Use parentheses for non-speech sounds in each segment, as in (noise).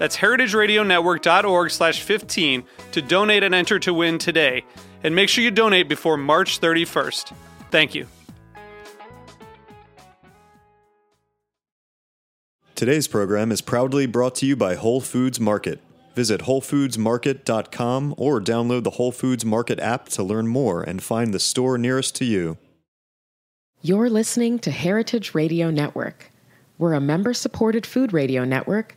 That's heritageradionetwork.org slash 15 to donate and enter to win today. And make sure you donate before March 31st. Thank you. Today's program is proudly brought to you by Whole Foods Market. Visit WholeFoodsMarket.com or download the Whole Foods Market app to learn more and find the store nearest to you. You're listening to Heritage Radio Network. We're a member supported food radio network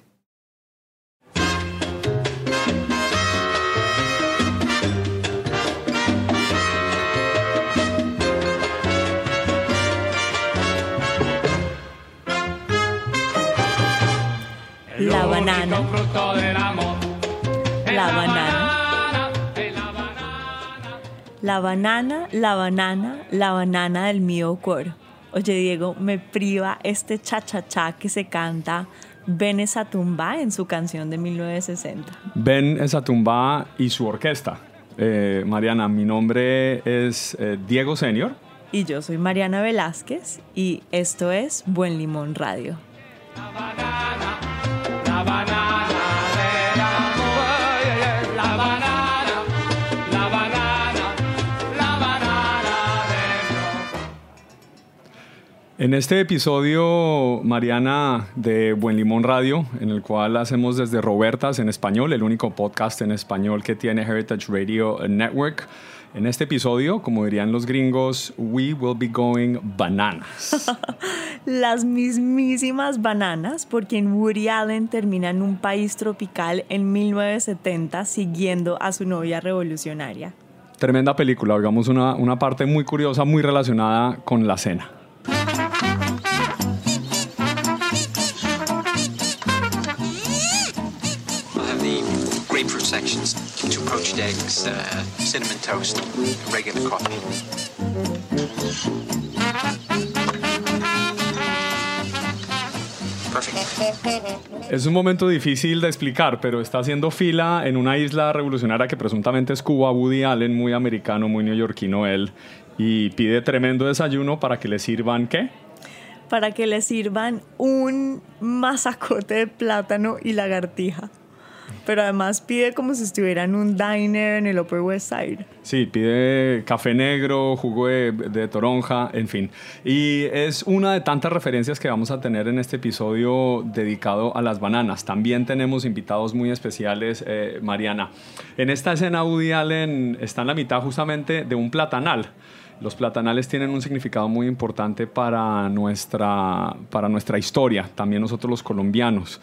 La banana. La banana. La banana, la banana, la banana del mío coro. Oye, Diego, me priva este cha-cha-cha que se canta Ben Esatumba en su canción de 1960. Ben Esatumba y su orquesta. Eh, Mariana, mi nombre es eh, Diego Senior. Y yo soy Mariana Velázquez y esto es Buen Limón Radio. En este episodio, Mariana, de Buen Limón Radio, en el cual hacemos desde Robertas en español, el único podcast en español que tiene Heritage Radio Network. En este episodio, como dirían los gringos, we will be going bananas. (laughs) Las mismísimas bananas, porque en Woody Allen termina en un país tropical en 1970 siguiendo a su novia revolucionaria. Tremenda película, digamos una, una parte muy curiosa, muy relacionada con la cena. We'll have the grapefruit sections, two poached eggs, uh, cinnamon toast, regular coffee. Perfect. Es un momento difícil de explicar, pero está haciendo fila en una isla revolucionaria que presuntamente es Cuba, Woody Allen, muy americano, muy neoyorquino él, y pide tremendo desayuno para que le sirvan ¿qué? Para que le sirvan un masacote de plátano y lagartija. Pero además pide como si estuviera en un diner en el Upper West Side. Sí, pide café negro, jugo de, toronja, en fin. Y es una de tantas referencias que vamos a tener en este episodio dedicado a las bananas. También tenemos invitados muy especiales, eh, Mariana. En esta escena, Woody Allen está en la mitad justamente de un platanal. Los platanales tienen un significado muy importante para nuestra, para nuestra historia, también nosotros los colombianos.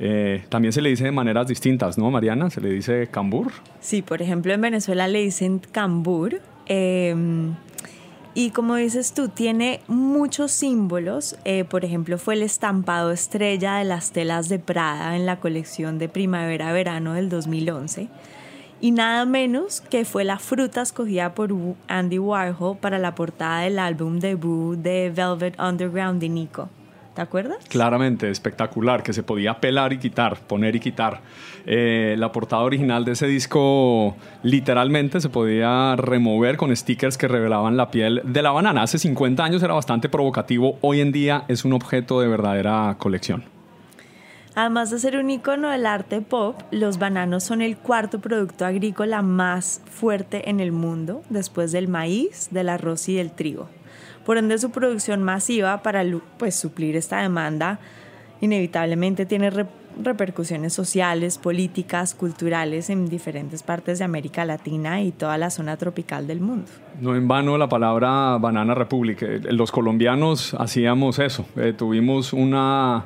Eh, también se le dice de maneras distintas, ¿no, Mariana? Se le dice cambur. Sí, por ejemplo, en Venezuela le dicen cambur. Eh, y como dices tú, tiene muchos símbolos. Eh, por ejemplo, fue el estampado estrella de las telas de Prada en la colección de primavera-verano del 2011. Y nada menos que fue la fruta escogida por Andy Warhol para la portada del álbum debut de Velvet Underground de Nico. ¿Te acuerdas? Claramente, espectacular, que se podía pelar y quitar, poner y quitar. Eh, la portada original de ese disco literalmente se podía remover con stickers que revelaban la piel de la banana. Hace 50 años era bastante provocativo, hoy en día es un objeto de verdadera colección. Además de ser un icono del arte pop, los bananos son el cuarto producto agrícola más fuerte en el mundo, después del maíz, del arroz y del trigo. Por ende, su producción masiva para pues, suplir esta demanda inevitablemente tiene repercusiones sociales, políticas, culturales en diferentes partes de América Latina y toda la zona tropical del mundo. No en vano la palabra Banana Republic. Los colombianos hacíamos eso. Eh, tuvimos una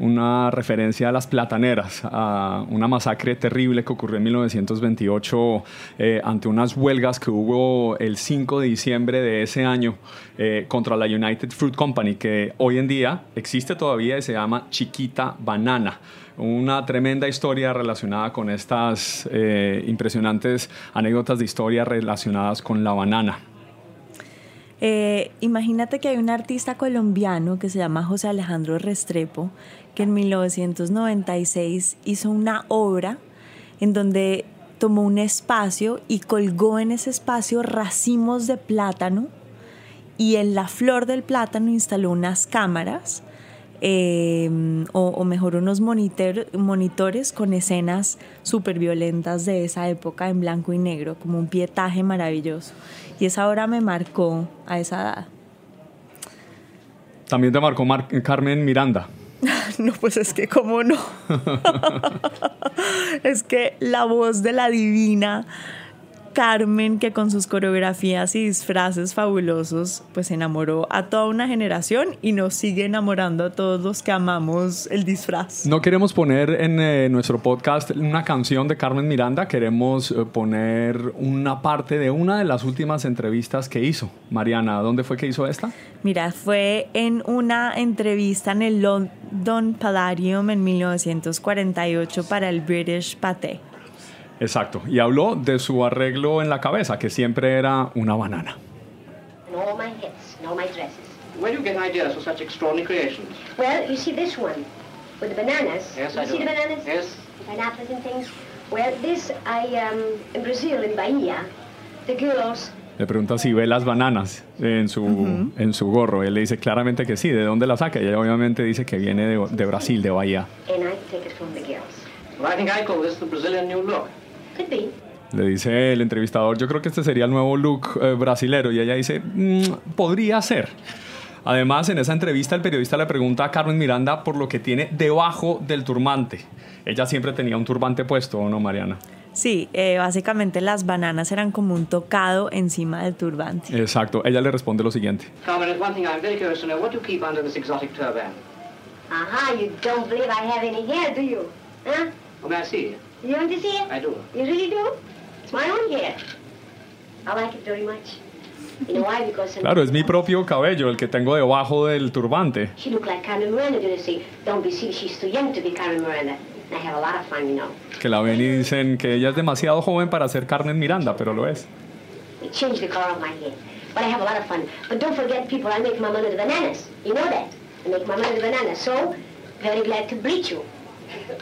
una referencia a las plataneras, a una masacre terrible que ocurrió en 1928 eh, ante unas huelgas que hubo el 5 de diciembre de ese año eh, contra la United Fruit Company, que hoy en día existe todavía y se llama Chiquita Banana una tremenda historia relacionada con estas eh, impresionantes anécdotas de historia relacionadas con la banana. Imagínate que hay un artista colombiano que se llama José Alejandro Restrepo, que en 1996 hizo una obra en donde tomó un espacio y colgó en ese espacio racimos de plátano y en la flor del plátano instaló unas cámaras em, o, mejor unos monitores con escenas súper violentas de esa época en blanco y negro, como un pietaje maravilloso. Y esa obra me marcó a esa edad. También te marcó Carmen Miranda. (laughs) No, pues es que, ¿cómo no? (laughs) (laughs) es que la voz de la divina Carmen, que con sus coreografías y disfraces fabulosos, pues enamoró a toda una generación y nos sigue enamorando a todos los que amamos el disfraz. No queremos poner en eh, nuestro podcast una canción de Carmen Miranda, queremos eh, poner una parte de una de las últimas entrevistas que hizo. Mariana, ¿dónde fue que hizo esta? Mira, fue en una entrevista en el London Palladium en 1948 para el British Pathé. Exacto. Y habló de su arreglo en la cabeza, que siempre era una banana. all my hits, and all my dresses. Where do you get ideas for such extraordinary creations? Well, you see this one, with the bananas. Yes, you I see do. the bananas? Yes. Pineapples and things. Well, this, I, um, in Brazil, in Bahia, the girls... Le pregunta si ve las bananas en su, uh -huh. en su gorro. Él le dice claramente que sí. ¿De dónde la saca? Y ella obviamente dice que viene de, de Brasil, de Bahía. Le dice el entrevistador, yo creo que este sería el nuevo look eh, brasilero. Y ella dice, mm, podría ser. Además, en esa entrevista el periodista le pregunta a Carmen Miranda por lo que tiene debajo del turbante. Ella siempre tenía un turbante puesto, ¿o no, Mariana? Sí, eh, básicamente las bananas eran como un tocado encima del turbante. Exacto. Ella le responde lo siguiente. Carmen, one thing I'm very curious to know. What do you keep under this exotic turban? Aha, you don't believe I have any hair, do you? Huh? May I see? You want to see it? I do. You really do? It's my own hair. I like it very much. You know why? Because claro, es mi propio cabello el que tengo debajo del turbante. She looked like Carmen Miranda, do you see? Don't be silly, she's too young to be Carmen Miranda. I have a lot of fun, you know. Que la ven y dicen que ella es demasiado joven para ser Carmen Miranda, pero lo es. I changed the color of my hair, but I have a lot of fun. But don't forget, people, I make my money with bananas. You know that? I make my money with bananas. So, very glad to greet you.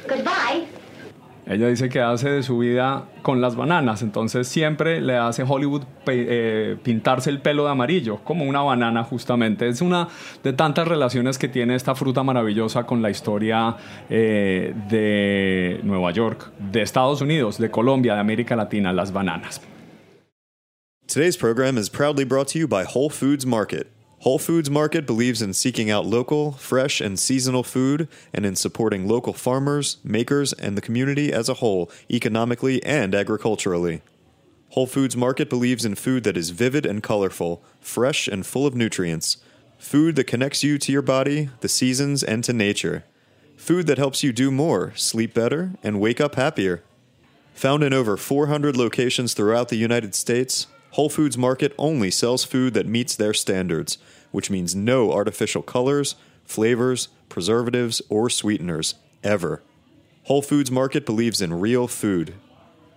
Goodbye. Ella dice que hace de su vida con las bananas, entonces siempre le hace Hollywood eh, pintarse el pelo de amarillo, como una banana justamente. Es una de tantas relaciones que tiene esta fruta maravillosa con la historia eh, de Nueva York, de Estados Unidos, de Colombia, de América Latina, las bananas. Today's program is proudly brought to you by Whole Foods Market. Whole Foods Market believes in seeking out local, fresh, and seasonal food and in supporting local farmers, makers, and the community as a whole, economically and agriculturally. Whole Foods Market believes in food that is vivid and colorful, fresh and full of nutrients, food that connects you to your body, the seasons, and to nature, food that helps you do more, sleep better, and wake up happier. Found in over 400 locations throughout the United States, Whole Foods Market only sells food that meets their standards, which means no artificial colors, flavors, preservatives, or sweeteners, ever. Whole Foods Market believes in real food.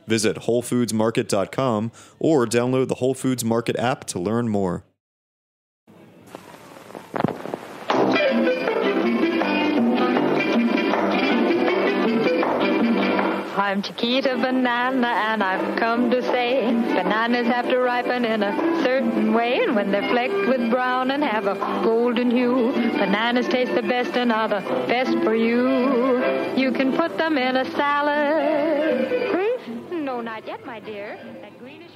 Visit WholeFoodsMarket.com or download the Whole Foods Market app to learn more. I'm Chiquita Banana, and I've come to say bananas have to ripen in a certain way. And when they're flecked with brown and have a golden hue, bananas taste the best and are the best for you. You can put them in a salad. No, not yet, my dear.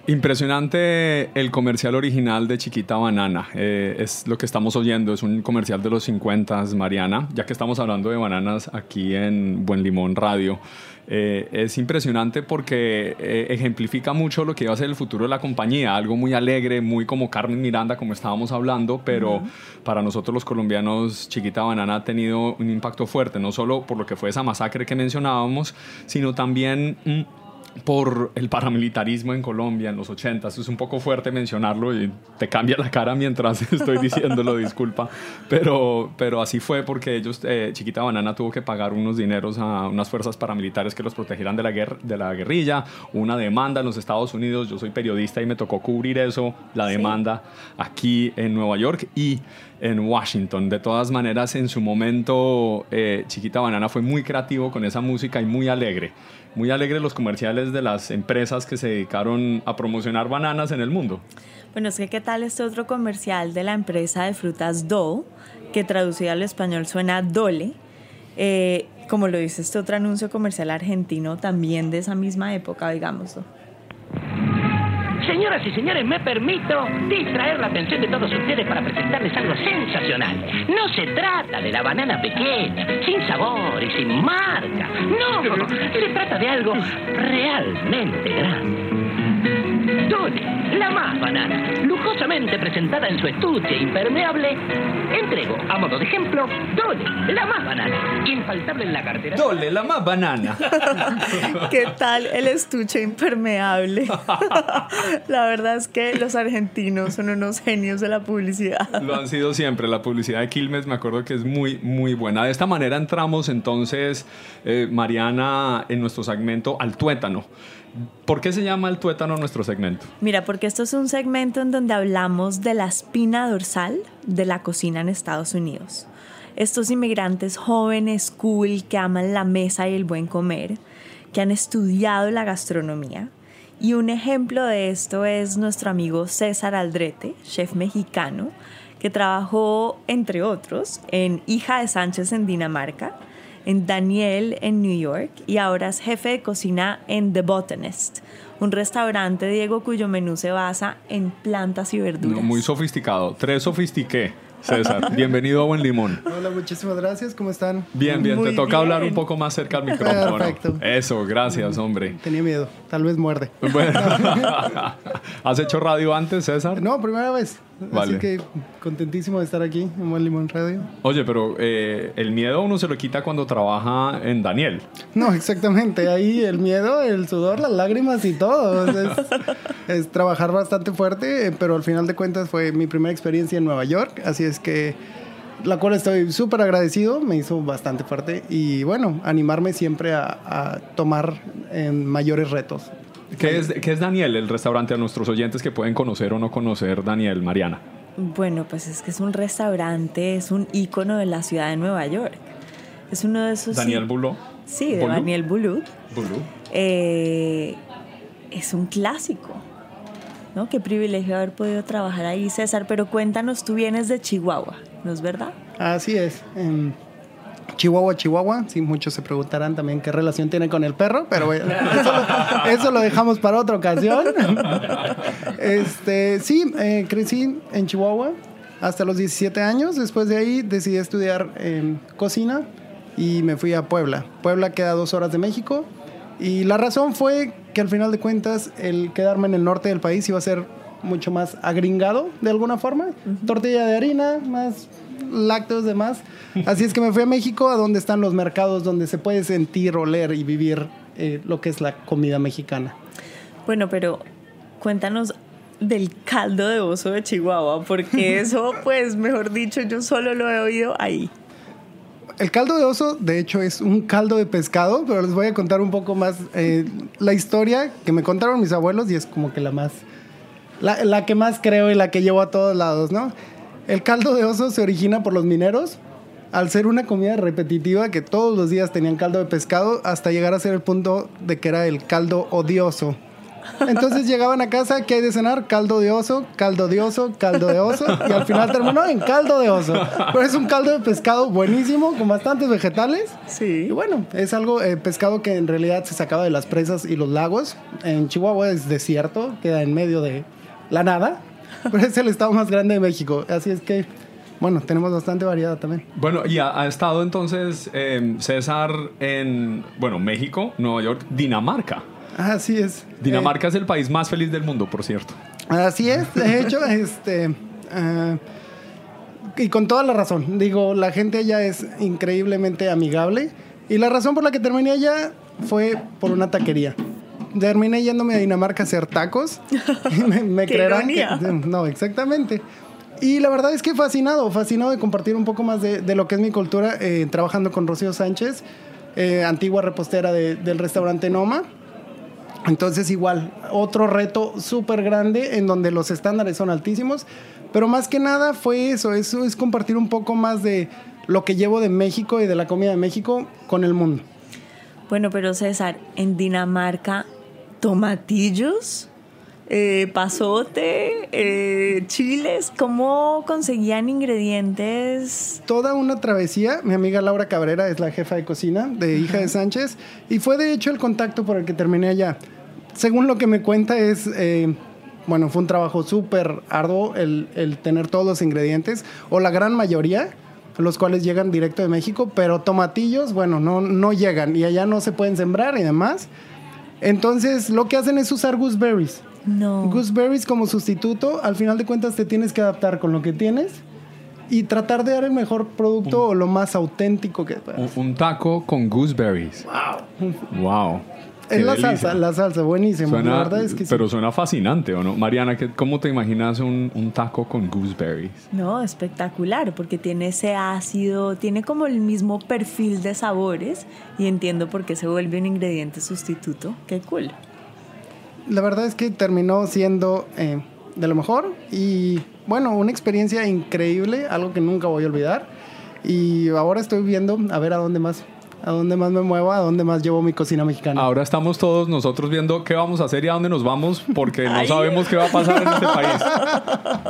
Impresionante el comercial original de Chiquita Banana. Eh, es lo que estamos oyendo, es un comercial de los 50, Mariana, ya que estamos hablando de bananas aquí en Buen Limón Radio. Eh, es impresionante porque eh, ejemplifica mucho lo que iba a ser el futuro de la compañía, algo muy alegre, muy como Carmen Miranda, como estábamos hablando, pero para nosotros los colombianos Chiquita Banana ha tenido un impacto fuerte, no solo por lo que fue esa masacre que mencionábamos, sino también... Mm, por el paramilitarismo en Colombia en los 80. Es un poco fuerte mencionarlo y te cambia la cara mientras (laughs) estoy diciéndolo, disculpa. Pero, pero así fue porque ellos, eh, Chiquita Banana tuvo que pagar unos dineros a unas fuerzas paramilitares que los protegieran de la, guerra, de la guerrilla, una demanda en los Estados Unidos. Yo soy periodista y me tocó cubrir eso, la demanda aquí en Nueva York y en Washington. De todas maneras, en su momento, eh, Chiquita Banana fue muy creativo con esa música y muy alegre muy alegres los comerciales de las empresas que se dedicaron a promocionar bananas en el mundo. Bueno, es que qué tal este otro comercial de la empresa de frutas Do, que traducido al español suena Dole, eh, como lo dice este otro anuncio comercial argentino también de esa misma época, digamos. Señoras y señores, me permito distraer la atención de todos ustedes para presentarles algo sensacional. No se trata de la banana pequeña, sin sabor y sin marca. No, se trata de algo realmente grande. Dole, la más banana, lujosamente presentada en su estuche impermeable, entrego, a modo de ejemplo, Dole, la más banana, infaltable en la cartera. Dole, la más banana. (laughs) ¿Qué tal el estuche impermeable? (laughs) la verdad es que los argentinos son unos genios de la publicidad. Lo han sido siempre. La publicidad de Quilmes me acuerdo que es muy, muy buena. De esta manera entramos entonces, eh, Mariana, en nuestro segmento al tuétano. ¿Por qué se llama el tuétano nuestro segmento? Mira, porque esto es un segmento en donde hablamos de la espina dorsal de la cocina en Estados Unidos. Estos inmigrantes jóvenes, cool, que aman la mesa y el buen comer, que han estudiado la gastronomía. Y un ejemplo de esto es nuestro amigo César Aldrete, chef mexicano, que trabajó, entre otros, en Hija de Sánchez en Dinamarca, en Daniel en New York y ahora es jefe de cocina en The Botanist, un restaurante, Diego, cuyo menú se basa en plantas y verduras. muy sofisticado. Tres sofistiqué. César, bienvenido a Buen Limón. Hola, muchísimas gracias. ¿Cómo están? Bien, bien. Te toca hablar un poco más cerca al micrófono. Perfecto. Eso, gracias, hombre. Tenía miedo. Tal vez muerde. Bueno. (laughs) ¿Has hecho radio antes, César? No, primera vez. Así que contentísimo de estar aquí en Buen Limón Radio. Oye, pero eh, el miedo uno se lo quita cuando trabaja en Daniel. No, exactamente. Ahí el miedo, el sudor, las lágrimas y todo. (laughs) Es, trabajar bastante fuerte, pero al final de cuentas fue mi primera experiencia en Nueva York. Así es que la cual estoy súper agradecido, me hizo bastante fuerte y bueno, animarme siempre a, a tomar en mayores retos. ¿Qué es, ¿Qué es Daniel, el restaurante, a nuestros oyentes que pueden conocer o no conocer Daniel, Mariana? Bueno, pues es que es un restaurante, es un ícono de la ciudad de Nueva York. Es uno de esos... Daniel Buló. Sí, de Daniel Bulú. Bulú. Eh, es un clásico. ¿no? Qué privilegio haber podido trabajar ahí, César. Pero cuéntanos, tú vienes de Chihuahua, ¿no es verdad? Así es. Chihuahua, Chihuahua. Sí, muchos se preguntarán también qué relación tiene con el perro, pero eso, lo, dejamos para otra ocasión. Este, sí, eh, crecí en Chihuahua hasta los 17 años. Después de ahí decidí estudiar en cocina y me fui a Puebla. Puebla queda a dos horas de México. Y la razón fue que al final de cuentas el quedarme en el norte del país iba a ser mucho más agringado de alguna forma. Tortilla de harina, más lácteos, demás. Así es que me fui a México, a donde están los mercados donde se puede sentir, oler y vivir eh, lo que es la comida mexicana. Bueno, pero cuéntanos del caldo de oso de Chihuahua, porque (laughs) eso, pues, mejor dicho, yo solo lo he oído ahí. El caldo de oso, de hecho, es un caldo de pescado, pero les voy a contar un poco más eh, la historia que me contaron mis abuelos y es como que la más, la, la, que más creo y la que llevo a todos lados, ¿no? El caldo de oso se origina por los mineros al ser una comida repetitiva que todos los días tenían caldo de pescado hasta llegar a ser el punto de que era el caldo odioso. Entonces (laughs) llegaban a casa, ¿qué hay de cenar? Caldo de oso, caldo de oso, caldo de oso. Y al final terminó en caldo de oso. Pero es un caldo de pescado buenísimo, con bastantes vegetales. Sí. Y bueno, es algo, eh, pescado que en realidad se sacaba de las presas y los lagos. En Chihuahua es desierto, queda en medio de la nada. (laughs) Pero es el estado más grande de México. Así es que, bueno, tenemos bastante variedad también. Bueno, y ha, ha estado entonces eh, César en, bueno, México, Nueva York, Dinamarca. Así es. Dinamarca es el país más feliz del mundo, por cierto. Así es, de (laughs) hecho, este. eh, y con toda la razón. Digo, la gente allá es increíblemente amigable. Y la razón por la que terminé allá fue por una taquería. Terminé yéndome a Dinamarca a hacer tacos. (laughs) Me, me Qué creerán que. (laughs) No, exactamente. Y la verdad es que fascinado, fascinado de compartir un poco más de, de lo que es mi cultura, eh, trabajando con Rocío Sánchez, eh, antigua repostera de- del restaurante Noma. Entonces igual, otro reto súper grande en donde los estándares son altísimos, pero más que nada fue eso, eso es compartir un poco más de lo que llevo de México y de la comida de México con el mundo. Bueno, pero César, en Dinamarca, tomatillos, eh, pasote, eh, chiles, ¿cómo conseguían ingredientes? Toda una travesía, mi amiga Laura Cabrera es la jefa de cocina de Hija de Sánchez y fue de hecho el contacto por el que terminé allá. Según lo que me cuenta es, eh, bueno, fue un trabajo súper arduo el, el tener todos los ingredientes o la gran mayoría los cuales llegan directo de México, pero tomatillos, bueno, no, no llegan y allá no se pueden sembrar y demás. Entonces, lo que hacen es usar gooseberries. No. Gooseberries como sustituto, al final de cuentas te tienes que adaptar con lo que tienes y tratar de dar el mejor producto o lo más auténtico que puedas. Un, un taco con gooseberries. Wow. Wow. Es la salsa, la salsa, buenísimo. Suena- la verdad es que sí. pero suena fascinante, ¿o no? Mariana, ¿qué- ¿cómo te imaginas un, un taco con gooseberries? No, espectacular, porque tiene ese ácido, tiene como el mismo perfil de sabores y entiendo por qué se vuelve un ingrediente sustituto. Qué cool. La verdad es que terminó siendo eh, de lo mejor y bueno, una experiencia increíble, algo que nunca voy a olvidar. Y ahora estoy viendo a ver a dónde más, a dónde más me muevo, a dónde más llevo mi cocina mexicana. Ahora estamos todos nosotros viendo qué vamos a hacer y a dónde nos vamos porque no (laughs) sabemos qué va a pasar en este país.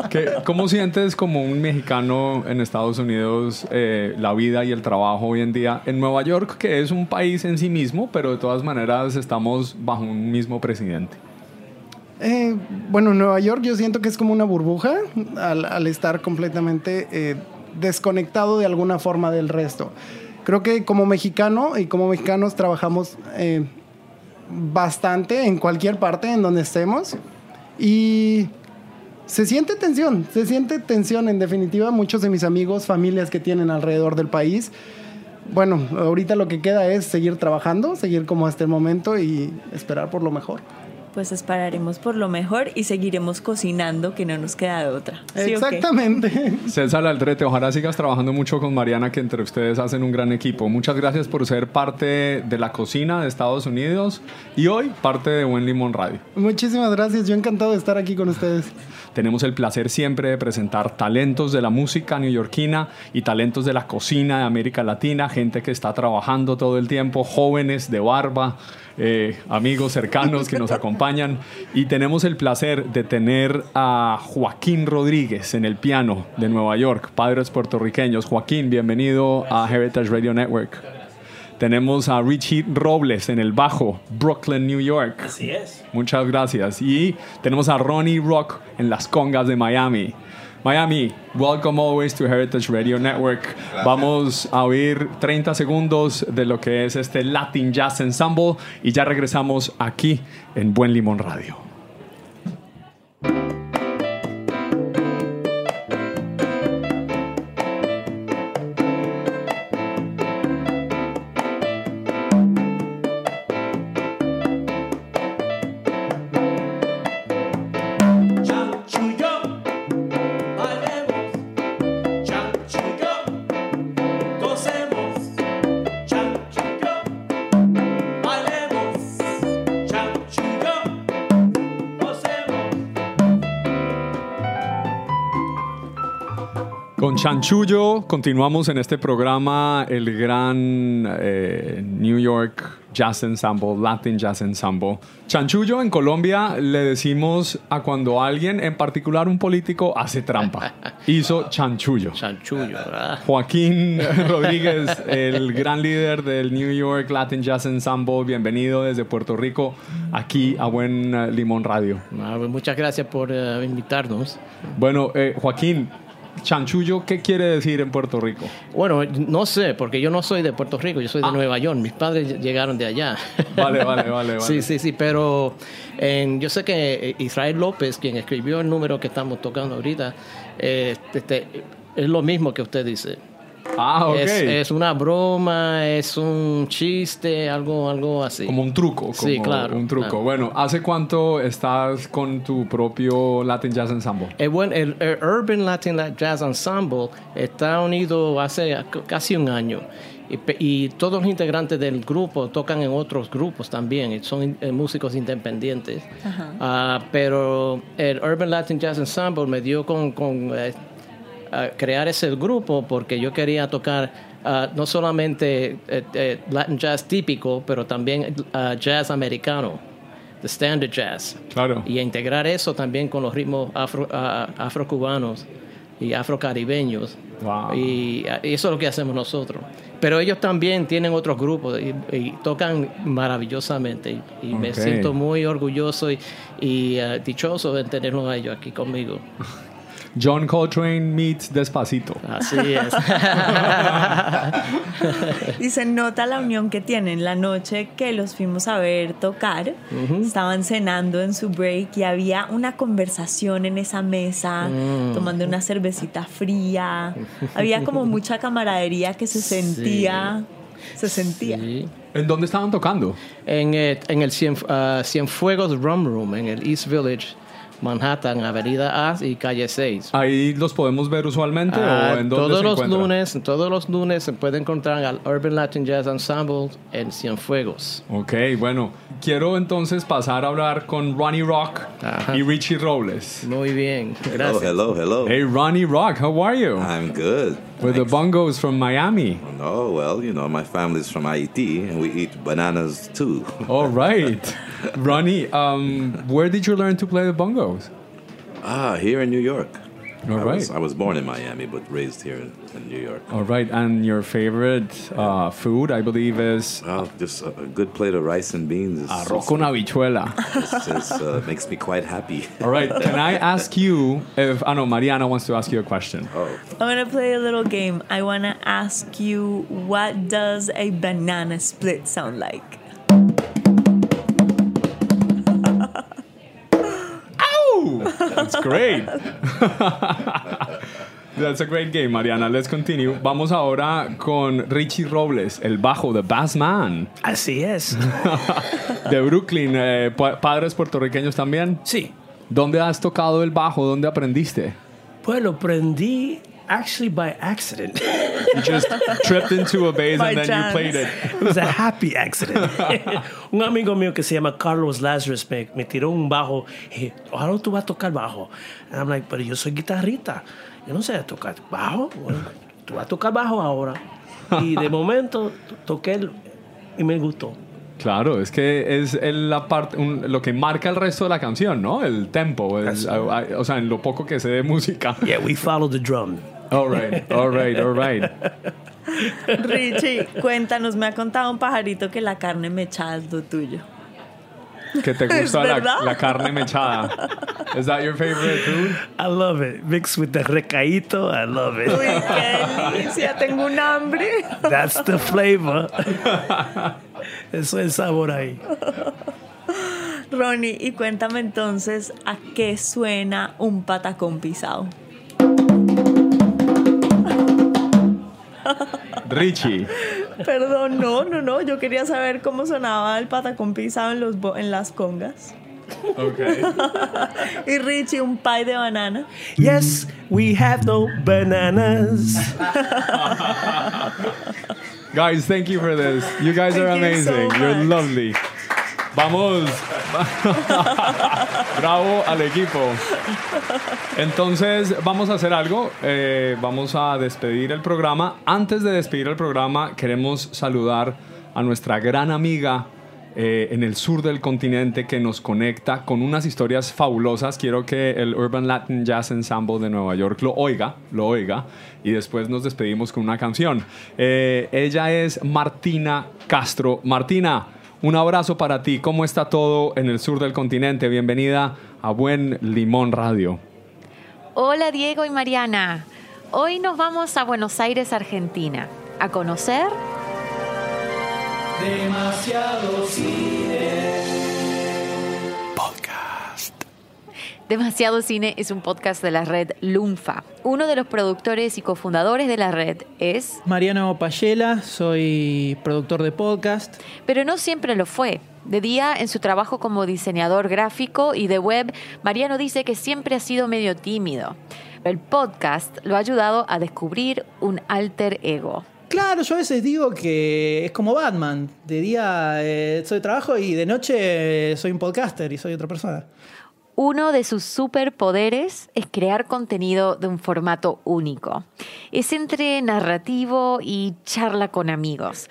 ¿Qué- ¿Cómo sientes como un mexicano en Estados Unidos eh, la vida y el trabajo hoy en día en Nueva York, que es un país en sí mismo, pero de todas maneras estamos bajo un mismo presidente? Eh, bueno, Nueva York yo siento que es como una burbuja al, al estar completamente eh, desconectado de alguna forma del resto. Creo que como mexicano y como mexicanos trabajamos eh, bastante en cualquier parte en donde estemos y se siente tensión, se siente tensión en definitiva. Muchos de mis amigos, familias que tienen alrededor del país. Bueno, ahorita lo que queda es seguir trabajando, seguir como hasta el momento y esperar por lo mejor. Pues esperaremos por lo mejor y seguiremos cocinando, que no nos queda de otra. ¿Sí? Exactamente. (laughs) César Aldrete, ojalá sigas trabajando mucho con Mariana, que entre ustedes hacen un gran equipo. Muchas gracias por ser parte de la cocina de Estados Unidos y hoy parte de Buen Limón Radio. Muchísimas gracias, yo encantado de estar aquí con ustedes. Tenemos el placer siempre de presentar talentos de la música neoyorquina y talentos de la cocina de América Latina, gente que está trabajando todo el tiempo, jóvenes de barba, eh, amigos cercanos que nos acompañan. Y tenemos el placer de tener a Joaquín Rodríguez en el piano de Nueva York, padres puertorriqueños. Joaquín, bienvenido a Heritage Radio Network. Tenemos a Richie Robles en el bajo, Brooklyn, New York. Así es. Muchas gracias. Y tenemos a Ronnie Rock en las congas de Miami. Miami, welcome always to Heritage Radio Network. Vamos a oír 30 segundos de lo que es este Latin Jazz Ensemble y ya regresamos aquí en Buen Limón Radio. Chanchullo continuamos en este programa el gran eh, New York Jazz Ensemble, Latin Jazz Ensemble. Chanchullo en Colombia le decimos a cuando alguien, en particular un político, hace trampa. Hizo chanchullo. Chanchullo, ¿verdad? Joaquín (laughs) Rodríguez, el gran líder del New York Latin Jazz Ensemble, bienvenido desde Puerto Rico aquí a Buen Limón Radio. Ah, pues muchas gracias por eh, invitarnos. Bueno, eh, Joaquín, chanchullo, ¿qué quiere decir en Puerto Rico? Bueno, no sé, porque yo no soy de Puerto Rico, yo soy de Nueva York. Mis padres llegaron de allá. (laughs) Vale, vale, vale, vale. Sí, sí, sí, pero en- yo sé que Israel López, quien escribió el número que estamos tocando ahorita, eh, este, es lo mismo que usted dice. Ah, ok. Es, es una broma, es un chiste, algo, algo así. Como un truco. Como Sí, claro. Un truco. claro. Bueno, ¿hace cuánto estás con tu propio Latin Jazz Ensemble? El, buen- el- el Urban Latin Jazz Ensemble está unido hace casi un año. Y, todos los integrantes del grupo tocan en otros grupos también, y son eh, músicos independientes. Ah, pero el Urban Latin Jazz Ensemble me dio con, con, eh, crear ese grupo porque yo quería tocar ah, no solamente eh, Latin jazz típico, pero también ah, jazz americano, the standard jazz. Claro. Y integrar eso también con los ritmos afro, ah, afrocubanos y afrocaribeños. Wow. Y, y eso es lo que hacemos nosotros. Pero ellos también tienen otros grupos y, y tocan maravillosamente. Y, y me siento muy orgulloso y, y, dichoso de tenerlos a ellos aquí conmigo. (laughs) John Coltrane meets Despacito. Así es. (laughs) Y se nota la unión que tienen. La noche que los fuimos a ver tocar, estaban cenando en su break y había una conversación en esa mesa, Mm. tomando una cervecita fría. Había como mucha camaradería que se sentía. Se sentía. Sí. ¿En dónde estaban tocando? En, eh, en el Cien, ah, Cienfuegos Rum Room, en el East Village, Manhattan, Avenida A y Calle 6. ¿Ahí los podemos ver usualmente Ah, o en dónde todos se los encuentran? lunes, todos los lunes se puede encontrar al Urban Latin Jazz Ensemble en Cienfuegos. Ok, bueno, quiero entonces pasar a hablar con Ronnie Rock Ajá. y Richie Robles. Muy bien, Hello, gracias. hello, hello. Hey, Ronnie Rock, how are you? I'm good. With the bongos from Miami. Oh, well, you know, my family's from Haiti and we eat bananas too. (laughs) All right. Ronnie, um, where did you learn to play the bongos? ah, here in New York. All I, right. was, I was born in Miami but raised here in, in New York. All right, and your favorite uh, food, I believe, is Well, just a, a good plate of rice and beans is, arroz con habichuela. is- is, uh, makes me quite happy. All right, can I ask you if, I know Mariana wants to ask you a question. Oh, I'm gonna play a little game. I wanna ask you what does a banana split sound like? That's great. (laughs) (laughs) That's a great game, Mariana. Let's continue. Vamos ahora con Richie Robles, el bajo, the bass man, Así es. (laughs) de Brooklyn. eh, pa- padres puertorriqueños también. Sí. ¿Dónde has tocado el bajo? ¿Dónde aprendiste? Pues lo aprendí actually by accident. (laughs) You just tripped into a bass By and then chance. you played it. It was a happy accident. (laughs) un amigo mío que se llama Carlos Lazarus me, me tiró un bajo. Y, ojalá tú vas a tocar bajo. And I'm like, pero yo soy guitarrista. Yo no sé tocar bajo. Bueno, tú vas a tocar bajo ahora. Y de momento toqué y me gustó. Claro, es que es el- la parte, un- lo que marca el resto de la canción, ¿no? El tempo, el- a- a- o sea, en lo poco que sé de música. Yeah, we follow the drum. All right, all right, all right. Richie, cuéntanos, me ha contado un pajarito que la carne mechada es lo tuyo. Que te (laughs) ¿Es gusta la, la carne mechada. Is that your favorite food? I love it. Mixed with the recaito, I love it. Uy, qué delicia, tengo un hambre. That's the flavor. Eso es sabor ahí. Ronnie, y cuéntame entonces a qué suena un patacón pisado. Richie. Perdón, no, no, no. Yo quería saber cómo sonaba el patacón pisado en, los bo- en las congas. Okay. (laughs) Y Richie, un pie de banana. Yes, we have no bananas. Guys, thank you for this. You guys are Thank you so amazing. You're lovely. Vamos, (laughs) Bravo al equipo. Entonces, vamos a hacer algo. Eh, vamos a despedir el programa. Antes de despedir el programa, queremos saludar a nuestra gran amiga eh, en el sur del continente que nos conecta con unas historias fabulosas. Quiero que el Urban Latin Jazz Ensemble de Nueva York lo oiga, lo oiga, y después nos despedimos con una canción. Eh, ella es Martina Castro. Martina, un abrazo para ti. ¿Cómo está todo en el sur del continente? Bienvenida a Buen Limón Radio. Hola Diego y Mariana. Hoy nos vamos a Buenos Aires, Argentina, a conocer Demasiado cine. Demasiado Cine es un podcast de la red Lunfa. Uno de los productores y cofundadores de la red es... Mariano Payela, soy productor de podcast. Pero no siempre lo fue. De día, en su trabajo como diseñador gráfico y de web, Mariano dice que siempre ha sido medio tímido. El podcast lo ha ayudado a descubrir un alter ego. Claro, yo a veces digo que es como Batman. De día eh, soy trabajo y de noche eh, soy un podcaster y soy otra persona. Uno de sus superpoderes es crear contenido de un formato único. Es entre narrativo y charla con amigos.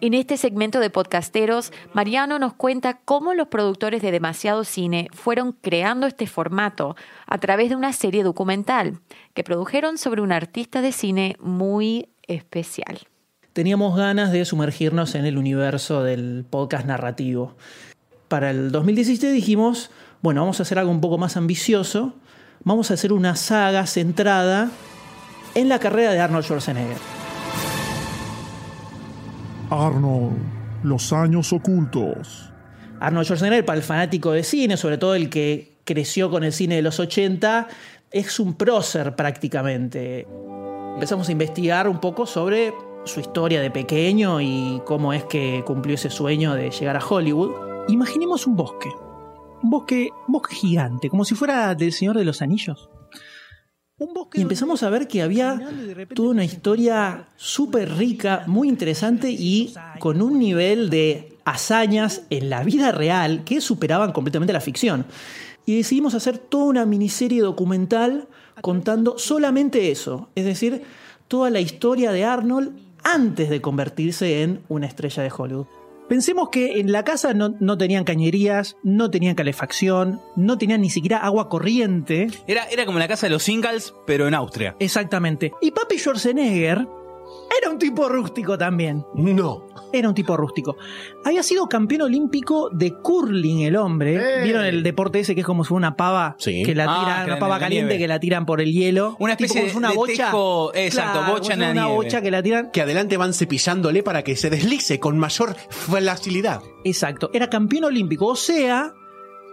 En este segmento de podcasteros, Mariano nos cuenta cómo los productores de Demasiado Cine fueron creando este formato a través de una serie documental que produjeron sobre un artista de cine muy especial. Teníamos ganas de sumergirnos en el universo del podcast narrativo. Para el 2017 dijimos, bueno, vamos a hacer algo un poco más ambicioso. Vamos a hacer una saga centrada en la carrera de Arnold Schwarzenegger. Arnold, los años ocultos. Arnold Schwarzenegger, para el fanático de cine, sobre todo el que creció con el cine de los 80, es un prócer prácticamente. Empezamos a investigar un poco sobre su historia de pequeño y cómo es que cumplió ese sueño de llegar a Hollywood. Imaginemos un bosque. Un bosque, un bosque gigante, como si fuera del Señor de los Anillos. Y empezamos a ver que había toda una historia súper rica, muy interesante y con un nivel de hazañas en la vida real que superaban completamente la ficción. Y decidimos hacer toda una miniserie documental contando solamente eso, es decir, toda la historia de Arnold antes de convertirse en una estrella de Hollywood. Pensemos que en la casa no, no tenían cañerías, no tenían calefacción, no tenían ni siquiera agua corriente. Era, era como la casa de los Ingalls, pero en Austria. Exactamente. Y Papi Schwarzenegger era un tipo rústico también. No. Era un tipo rústico. Había sido campeón olímpico de curling el hombre. ¡Eh! ¿Vieron el deporte ese que es como si fuera una pava Sí. que la Ah, tiran, que una pava caliente nieve. que la tiran por el hielo? Una Tipo especie si fuera una de bocha. tejo- exacto, Claro, bocha en la una nieve. bocha que la tiran. Que adelante van cepillándole para que se deslice con mayor facilidad. Exacto. Era campeón olímpico. O sea,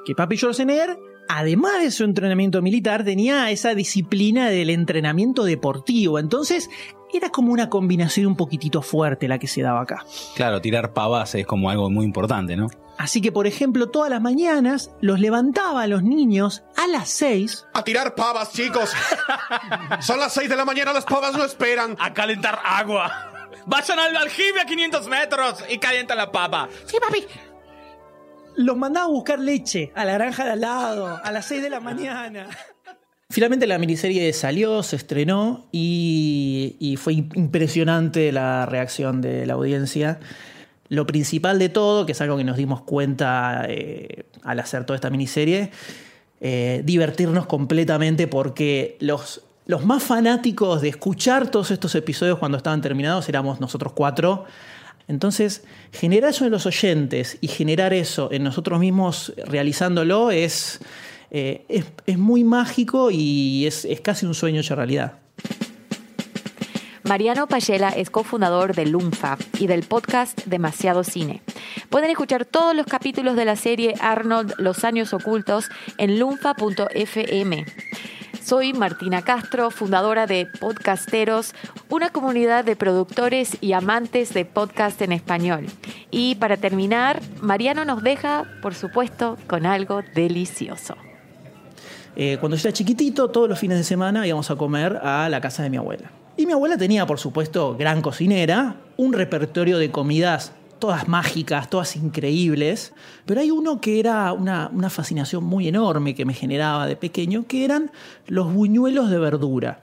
que Papi Schwarzenegger, además de su entrenamiento militar, tenía esa disciplina del entrenamiento deportivo. Entonces, era como una combinación un poquitito fuerte la que se daba acá. Claro, tirar pavas es como algo muy importante, ¿no? Así que, por ejemplo, todas las mañanas los levantaba a los niños a las 6. A tirar pavas, chicos. (laughs) Son las 6 de la mañana, las pavas no esperan. A calentar agua. Vayan al aljibe a 500 metros y calientan la papa. Sí, papi. Los mandaba a buscar leche a la granja de al lado a las 6 de la mañana. Finalmente la miniserie salió, se estrenó y, fue impresionante la reacción de la audiencia. Lo principal de todo, que es algo que nos dimos cuenta eh, al hacer toda esta miniserie, eh, divertirnos completamente porque los, los más fanáticos de escuchar todos estos episodios cuando estaban terminados éramos nosotros cuatro. Entonces, generar eso en los oyentes y generar eso en nosotros mismos realizándolo es, eh, es, muy mágico y es, casi un sueño hecho realidad. Mariano Payela es cofundador de Lunfa y del podcast Demasiado Cine. Pueden escuchar todos los capítulos de la serie Arnold Los Años Ocultos en lunfa.fm. Soy Martina Castro, fundadora de Podcasteros, una comunidad de productores y amantes de podcast en español. Y para terminar, Mariano nos deja, por supuesto, con algo delicioso. Eh, cuando yo era chiquitito, todos los fines de semana íbamos a comer a la casa de mi abuela. Y mi abuela tenía, por supuesto, gran cocinera, un repertorio de comidas todas mágicas, todas increíbles, pero hay uno que era una, fascinación muy enorme que me generaba de pequeño, que eran los buñuelos de verdura.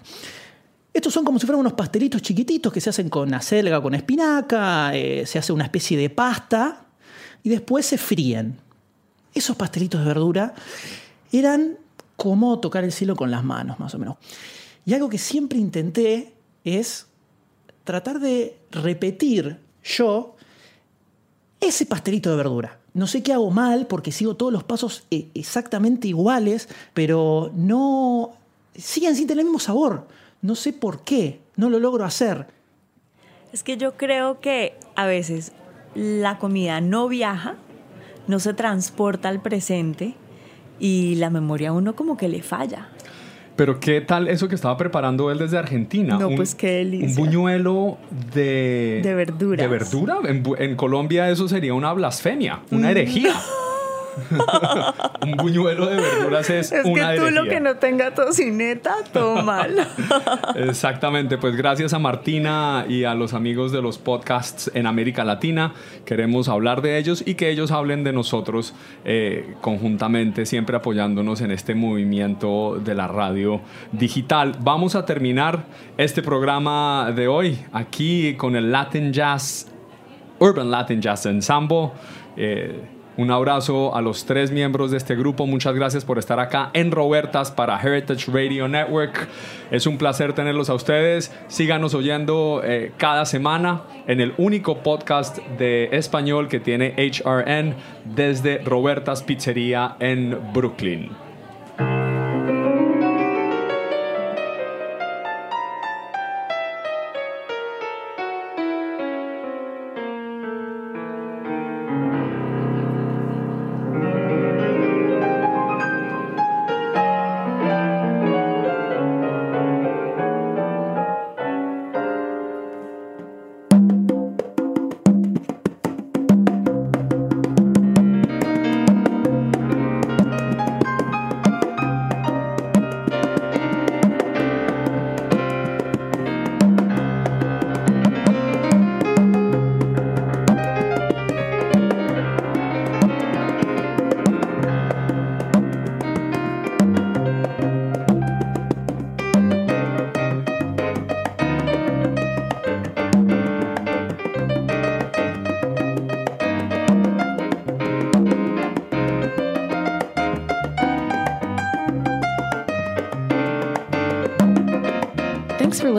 Estos son como si fueran unos pastelitos chiquititos que se hacen con acelga, con espinaca, eh, se hace una especie de pasta y después se fríen. Esos pastelitos de verdura eran como tocar el cielo con las manos, más o menos. Y algo que siempre intenté es tratar de repetir yo ese pastelito de verdura. No sé qué hago mal porque sigo todos los pasos eh, exactamente iguales, pero no siguen sin tener el mismo sabor. No sé por qué, no lo logro hacer. Es que yo creo que a veces la comida no viaja, no se transporta al presente y la memoria a uno como que le falla. Pero qué tal eso que estaba preparando él desde Argentina. No, un, pues qué delicia. Un buñuelo de... De verduras. ¿De verdura? En, en Colombia eso sería una blasfemia, una herejía. (laughs) (laughs) un buñuelo de verduras es, es una que tú herejía. lo que no tenga tocineta, todo (laughs) mal. Exactamente, pues gracias a Martina y a los amigos de los podcasts en América Latina, queremos hablar de ellos y que ellos hablen de nosotros eh, conjuntamente, siempre apoyándonos en este movimiento de la radio digital. Vamos a terminar este programa de hoy aquí con el Latin Jazz, Urban Latin Jazz Ensemble. Eh, un abrazo a los tres miembros de este grupo. Muchas gracias por estar acá en Robertas para Heritage Radio Network. Es un placer tenerlos a ustedes. Síganos oyendo eh, cada semana en el único podcast de español que tiene HRN desde Robertas Pizzería en Brooklyn.